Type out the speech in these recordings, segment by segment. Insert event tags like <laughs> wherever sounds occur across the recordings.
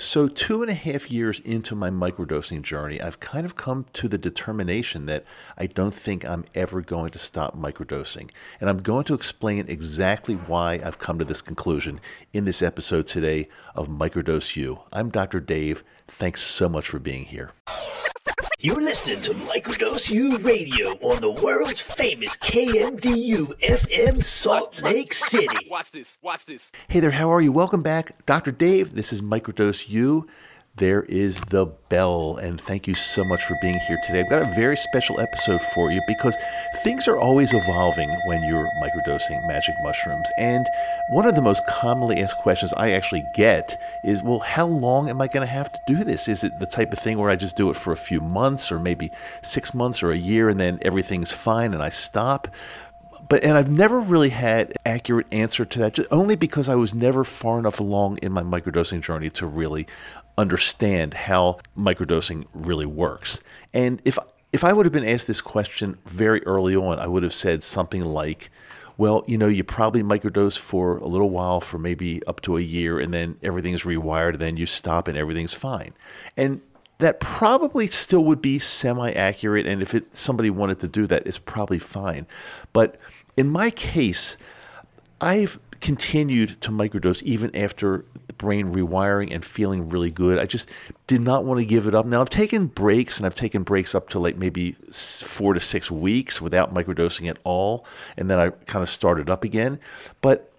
So, two and a half years into my microdosing journey, I've kind of come to the determination that I don't think I'm ever going to stop microdosing. And I'm going to explain exactly why I've come to this conclusion in this episode today of Microdose U. I'm Dr. Dave. Thanks so much for being here. You're listening to Microdose U Radio on the world's famous KMDU FM Salt Lake City. Watch this. Watch this. Hey there, how are you? Welcome back. Dr. Dave, this is Microdose U. There is the bell, and thank you so much for being here today. I've got a very special episode for you because things are always evolving when you're microdosing magic mushrooms. And one of the most commonly asked questions I actually get is, well, how long am I going to have to do this? Is it the type of thing where I just do it for a few months or maybe six months or a year and then everything's fine and I stop? but and I've never really had accurate answer to that, just only because I was never far enough along in my microdosing journey to really understand how microdosing really works. And if if I would have been asked this question very early on, I would have said something like, well, you know, you probably microdose for a little while, for maybe up to a year, and then everything's rewired, and then you stop and everything's fine. And that probably still would be semi accurate. And if it, somebody wanted to do that, it's probably fine. But in my case, I've continued to microdose even after the brain rewiring and feeling really good. I just did not want to give it up. Now I've taken breaks and I've taken breaks up to like maybe four to six weeks without microdosing at all. And then I kind of started up again. But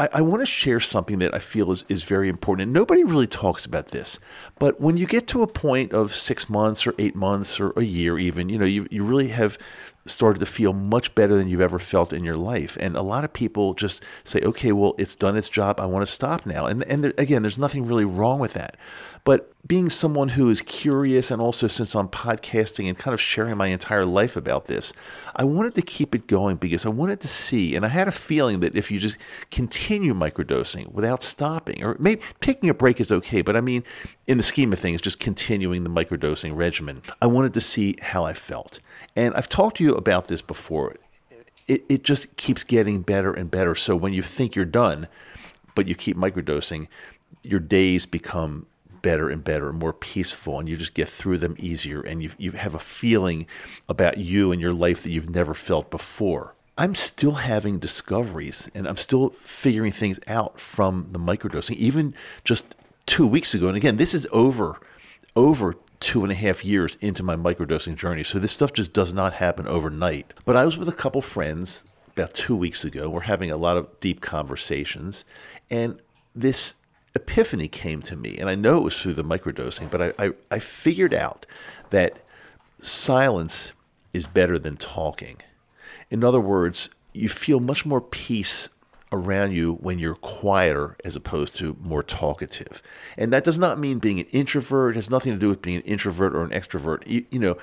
I, I want to share something that I feel is, is very important. And nobody really talks about this. But when you get to a point of six months or eight months or a year, even, you know, you, you really have started to feel much better than you've ever felt in your life. And a lot of people just say, okay, well, it's done its job. I want to stop now. And, and there, again, there's nothing really wrong with that. But being someone who is curious, and also since I'm podcasting and kind of sharing my entire life about this, I wanted to keep it going because I wanted to see, and I had a feeling that if you just continue microdosing without stopping, or maybe taking a break is okay, but I mean, in the scheme of things, just continuing the microdosing regimen, I wanted to see how I felt. And I've talked to you about this before. It, it just keeps getting better and better. So when you think you're done, but you keep microdosing, your days become better and better and more peaceful and you just get through them easier and you, you have a feeling about you and your life that you've never felt before. I'm still having discoveries and I'm still figuring things out from the microdosing, even just two weeks ago. And again, this is over over two and a half years into my microdosing journey. So this stuff just does not happen overnight. But I was with a couple friends about two weeks ago. We're having a lot of deep conversations. And this epiphany came to me. And I know it was through the microdosing, but I, I, I figured out that silence is better than talking. In other words, you feel much more peace around you when you're quieter as opposed to more talkative. And that does not mean being an introvert. It has nothing to do with being an introvert or an extrovert. You, you, know,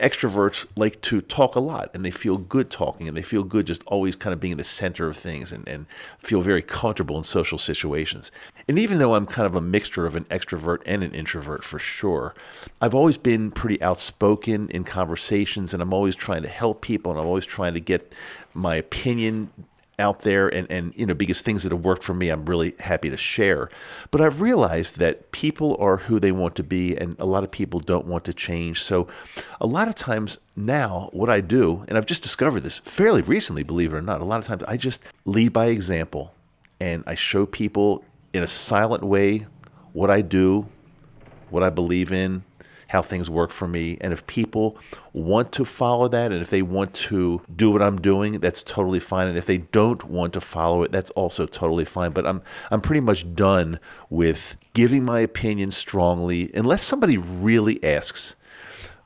extroverts like to talk a lot and they feel good talking and they feel good just always kind of being in the center of things and, and feel very comfortable in social situations. And even though I'm kind of a mixture of an extrovert and an introvert for sure, I've always been pretty outspoken in conversations and I'm always trying to help people and I'm always trying to get my opinion out there and, and you know because things that have worked for me i'm really happy to share. But i've realized that people are who they want to be and a lot of people don't want to change. So a lot of times now what i do and i've just discovered this fairly recently believe it or not a lot of times i just lead by example and i show people in a silent way what i do what i believe in how things work for me. And if people want to follow that and if they want to do what I'm doing, that's totally fine. And if they don't want to follow it, that's also totally fine. But I'm I'm pretty much done with giving my opinion strongly unless somebody really asks.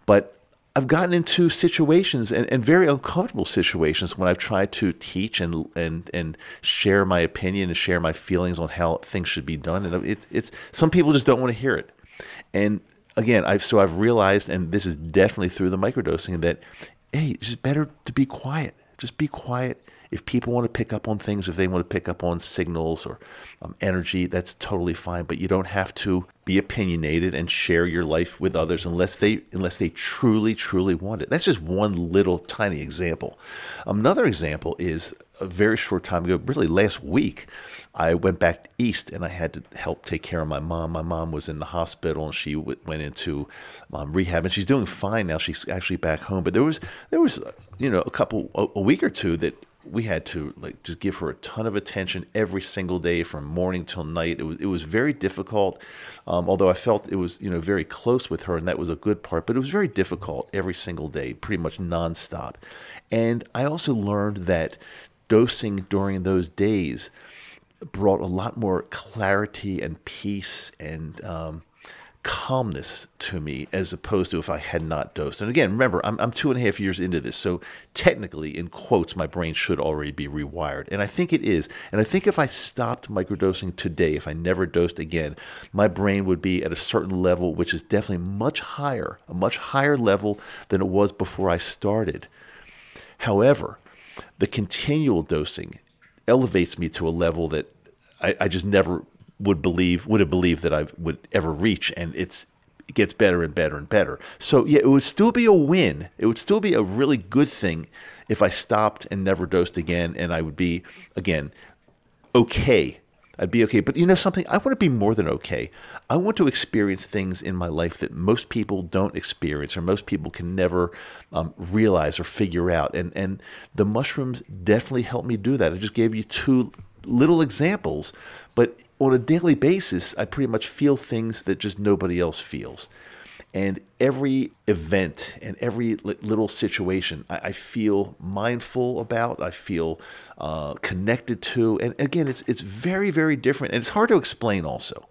But I've gotten into situations and, and very uncomfortable situations when I've tried to teach and and and share my opinion and share my feelings on how things should be done. And it, it's some people just don't want to hear it. And again, I've so I've realized, and this is definitely through the microdosing, that hey, it's just better to be quiet. Just be quiet. If people want to pick up on things, if they want to pick up on signals or um, energy, that's totally fine. But you don't have to be opinionated and share your life with others unless they unless they truly truly want it. That's just one little tiny example. Another example is a very short time ago, really last week, I went back east and I had to help take care of my mom. My mom was in the hospital and she w- went into um, rehab and she's doing fine now. She's actually back home, but there was there was you know a couple a, a week or two that we had to like just give her a ton of attention every single day from morning till night. It was it was very difficult, um, although I felt it was you know very close with her, and that was a good part. But it was very difficult every single day, pretty much nonstop. And I also learned that dosing during those days brought a lot more clarity and peace and um, calmness to me as opposed to if I had not dosed. And again, remember, I'm, I'm two and a half years into this. So technically, in quotes, my brain should already be rewired. And I think it is. And I think if I stopped microdosing today, if I never dosed again, my brain would be at a certain level, which is definitely much higher, a much higher level than it was before I started. However, the continual dosing elevates me to a level that I, I just never would believe would have believed that I would ever reach, and it's it gets better and better and better. So yeah, it would still be a win. It would still be a really good thing if I stopped and never dosed again, and I would be again okay. I'd be okay. But you know something? I want to be more than okay. I want to experience things in my life that most people don't experience or most people can never um, realize or figure out. And and the mushrooms definitely helped me do that. I just gave you two little examples, but on a daily basis, I pretty much feel things that just nobody else feels. And every event and every little situation, I, I feel mindful about. I feel uh, connected to. And again, it's it's very very different, and it's hard to explain. Also,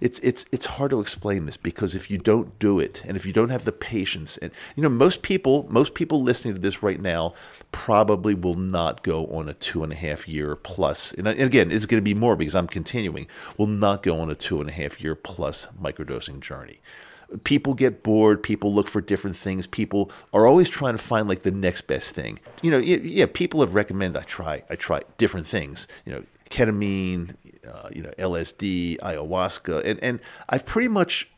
it's it's it's hard to explain this because if you don't do it and if you don't have the patience and you know most people most people listening to this right now probably will not go on a two and a half year plus and again it's going to be more because i'm continuing will not go on a two and a half year plus microdosing journey people get bored people look for different things people are always trying to find like the next best thing. You know yeah, people have recommended i try i try different things you know ketamine uh, you know, LSD, ayahuasca, and and I've pretty much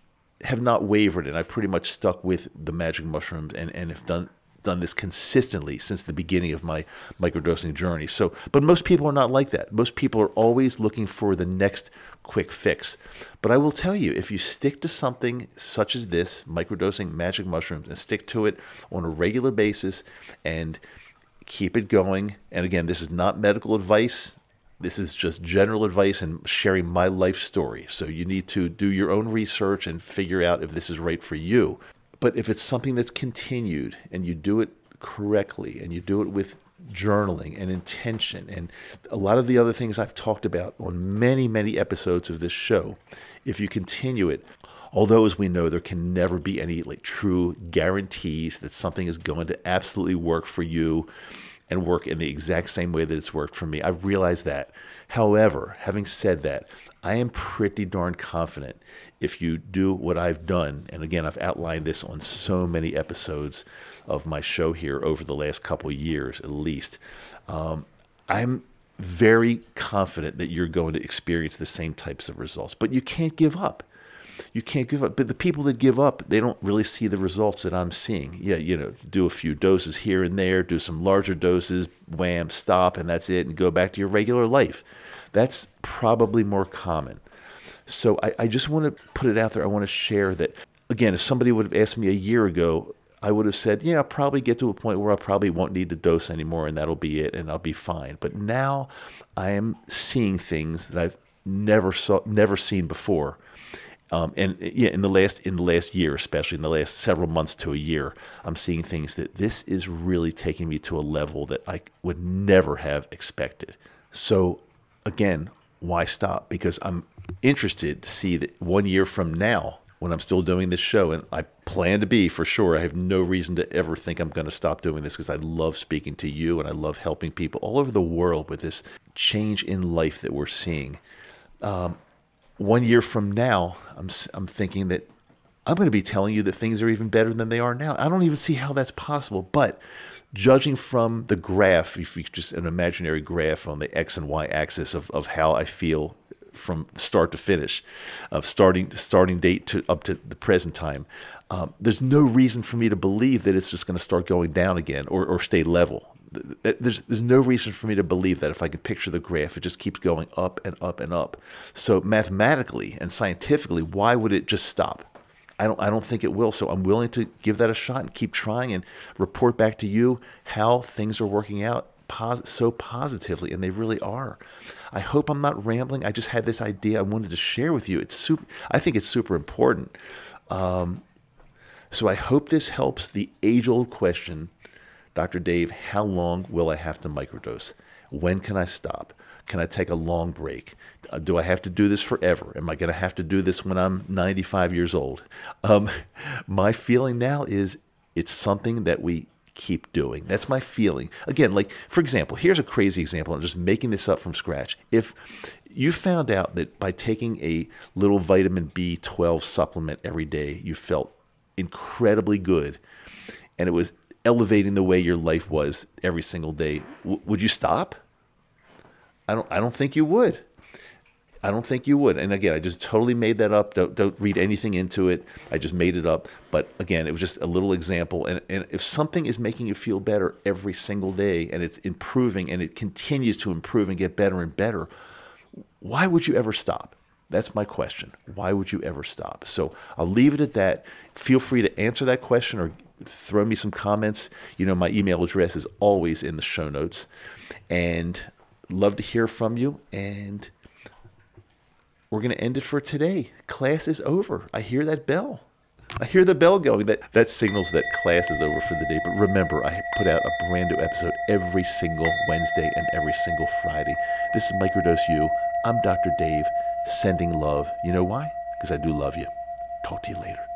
have not wavered, and I've pretty much stuck with the magic mushrooms, and and have done done this consistently since the beginning of my microdosing journey. So, but most people are not like that. Most people are always looking for the next quick fix. But I will tell you, if you stick to something such as this, microdosing magic mushrooms, and stick to it on a regular basis and keep it going. And again, this is not medical advice. This is just general advice and sharing my life story. So you need to do your own research and figure out if this is right for you. But if it's something that's continued and you do it correctly and you do it with journaling and intention and a lot of the other things I've talked about on many, many episodes of this show, if you continue it, although as we know there can never be any like true guarantees that something is going to absolutely work for you and work in the exact same way that it's worked for me. I've realized that. However, having said that, I am pretty darn confident if you do what I've done, and again, I've outlined this on so many episodes of my show here over the last couple years at least. Um, I'm very confident that you're going to experience the same types of results, but you can't give up you can't give up. But the people that give up, they don't really see the results that I'm seeing. Yeah, you know, do a few doses here and there, do some larger doses, wham, stop, and that's it, and go back to your regular life. That's probably more common. So I, I just want to put it out there. I want to share that. Again, if somebody would have asked me a year ago, I would have said, yeah, I'll probably get to a point where I probably won't need to dose anymore and that'll be it and I'll be fine. But now I am seeing things that I've never saw never seen before um, and yeah, in the last in the last year, especially in the last several months to a year, I'm seeing things that this is really taking me to a level that I would never have expected. So again, why stop? Because I'm interested to see that one year from now, when I'm still doing this show, and I plan to be for sure. I have no reason to ever think I'm going to stop doing this because I love speaking to you and I love helping people all over the world with this change in life that we're seeing. Um, one year from now, I'm, I'm thinking that I'm going to be telling you that things are even better than they are now. I don't even see how that's possible. But judging from the graph, if you just an imaginary graph on the x and y axis of, of how I feel from start to finish, of starting starting date to up to the present time. Um, there's no reason for me to believe that it's just going to start going down again or, or stay level. There's there's no reason for me to believe that if I could picture the graph, it just keeps going up and up and up. So mathematically and scientifically, why would it just stop? I don't I don't think it will. So I'm willing to give that a shot and keep trying and report back to you how things are working out pos- so positively, and they really are. I hope I'm not rambling. I just had this idea I wanted to share with you. It's super. I think it's super important. Um, so I hope this helps the age-old question Dr. Dave, how long will I have to microdose? When can I stop? Can I take a long break? Uh, do I have to do this forever? Am I going to have to do this when I'm 95 years old? Um, <laughs> my feeling now is it's something that we keep doing. That's my feeling. Again, like, for example, here's a crazy example. I'm just making this up from scratch. If you found out that by taking a little vitamin B12 supplement every day, you felt incredibly good and it was elevating the way your life was every single day, w- would you stop? I don't. I don't think you would. I don't think you would. And again, I just totally made that up. Don't, don't read anything into it. I just made it up. But again, it was just a little example. And, and if something is making you feel better every single day and it's improving and it continues to improve and get better and better, why would you ever stop? That's my question. Why would you ever stop? So I'll leave it at that. Feel free to answer that question or throw me some comments. You know, my email address is always in the show notes. And love to hear from you. And we're going to end it for today. Class is over. I hear that bell. I hear the bell going. That that signals that class is over for the day. But remember, I put out a brand new episode every single Wednesday and every single Friday. This is Microdose U. I'm Dr. Dave, sending love. You know why? Because I do love you. Talk to you later.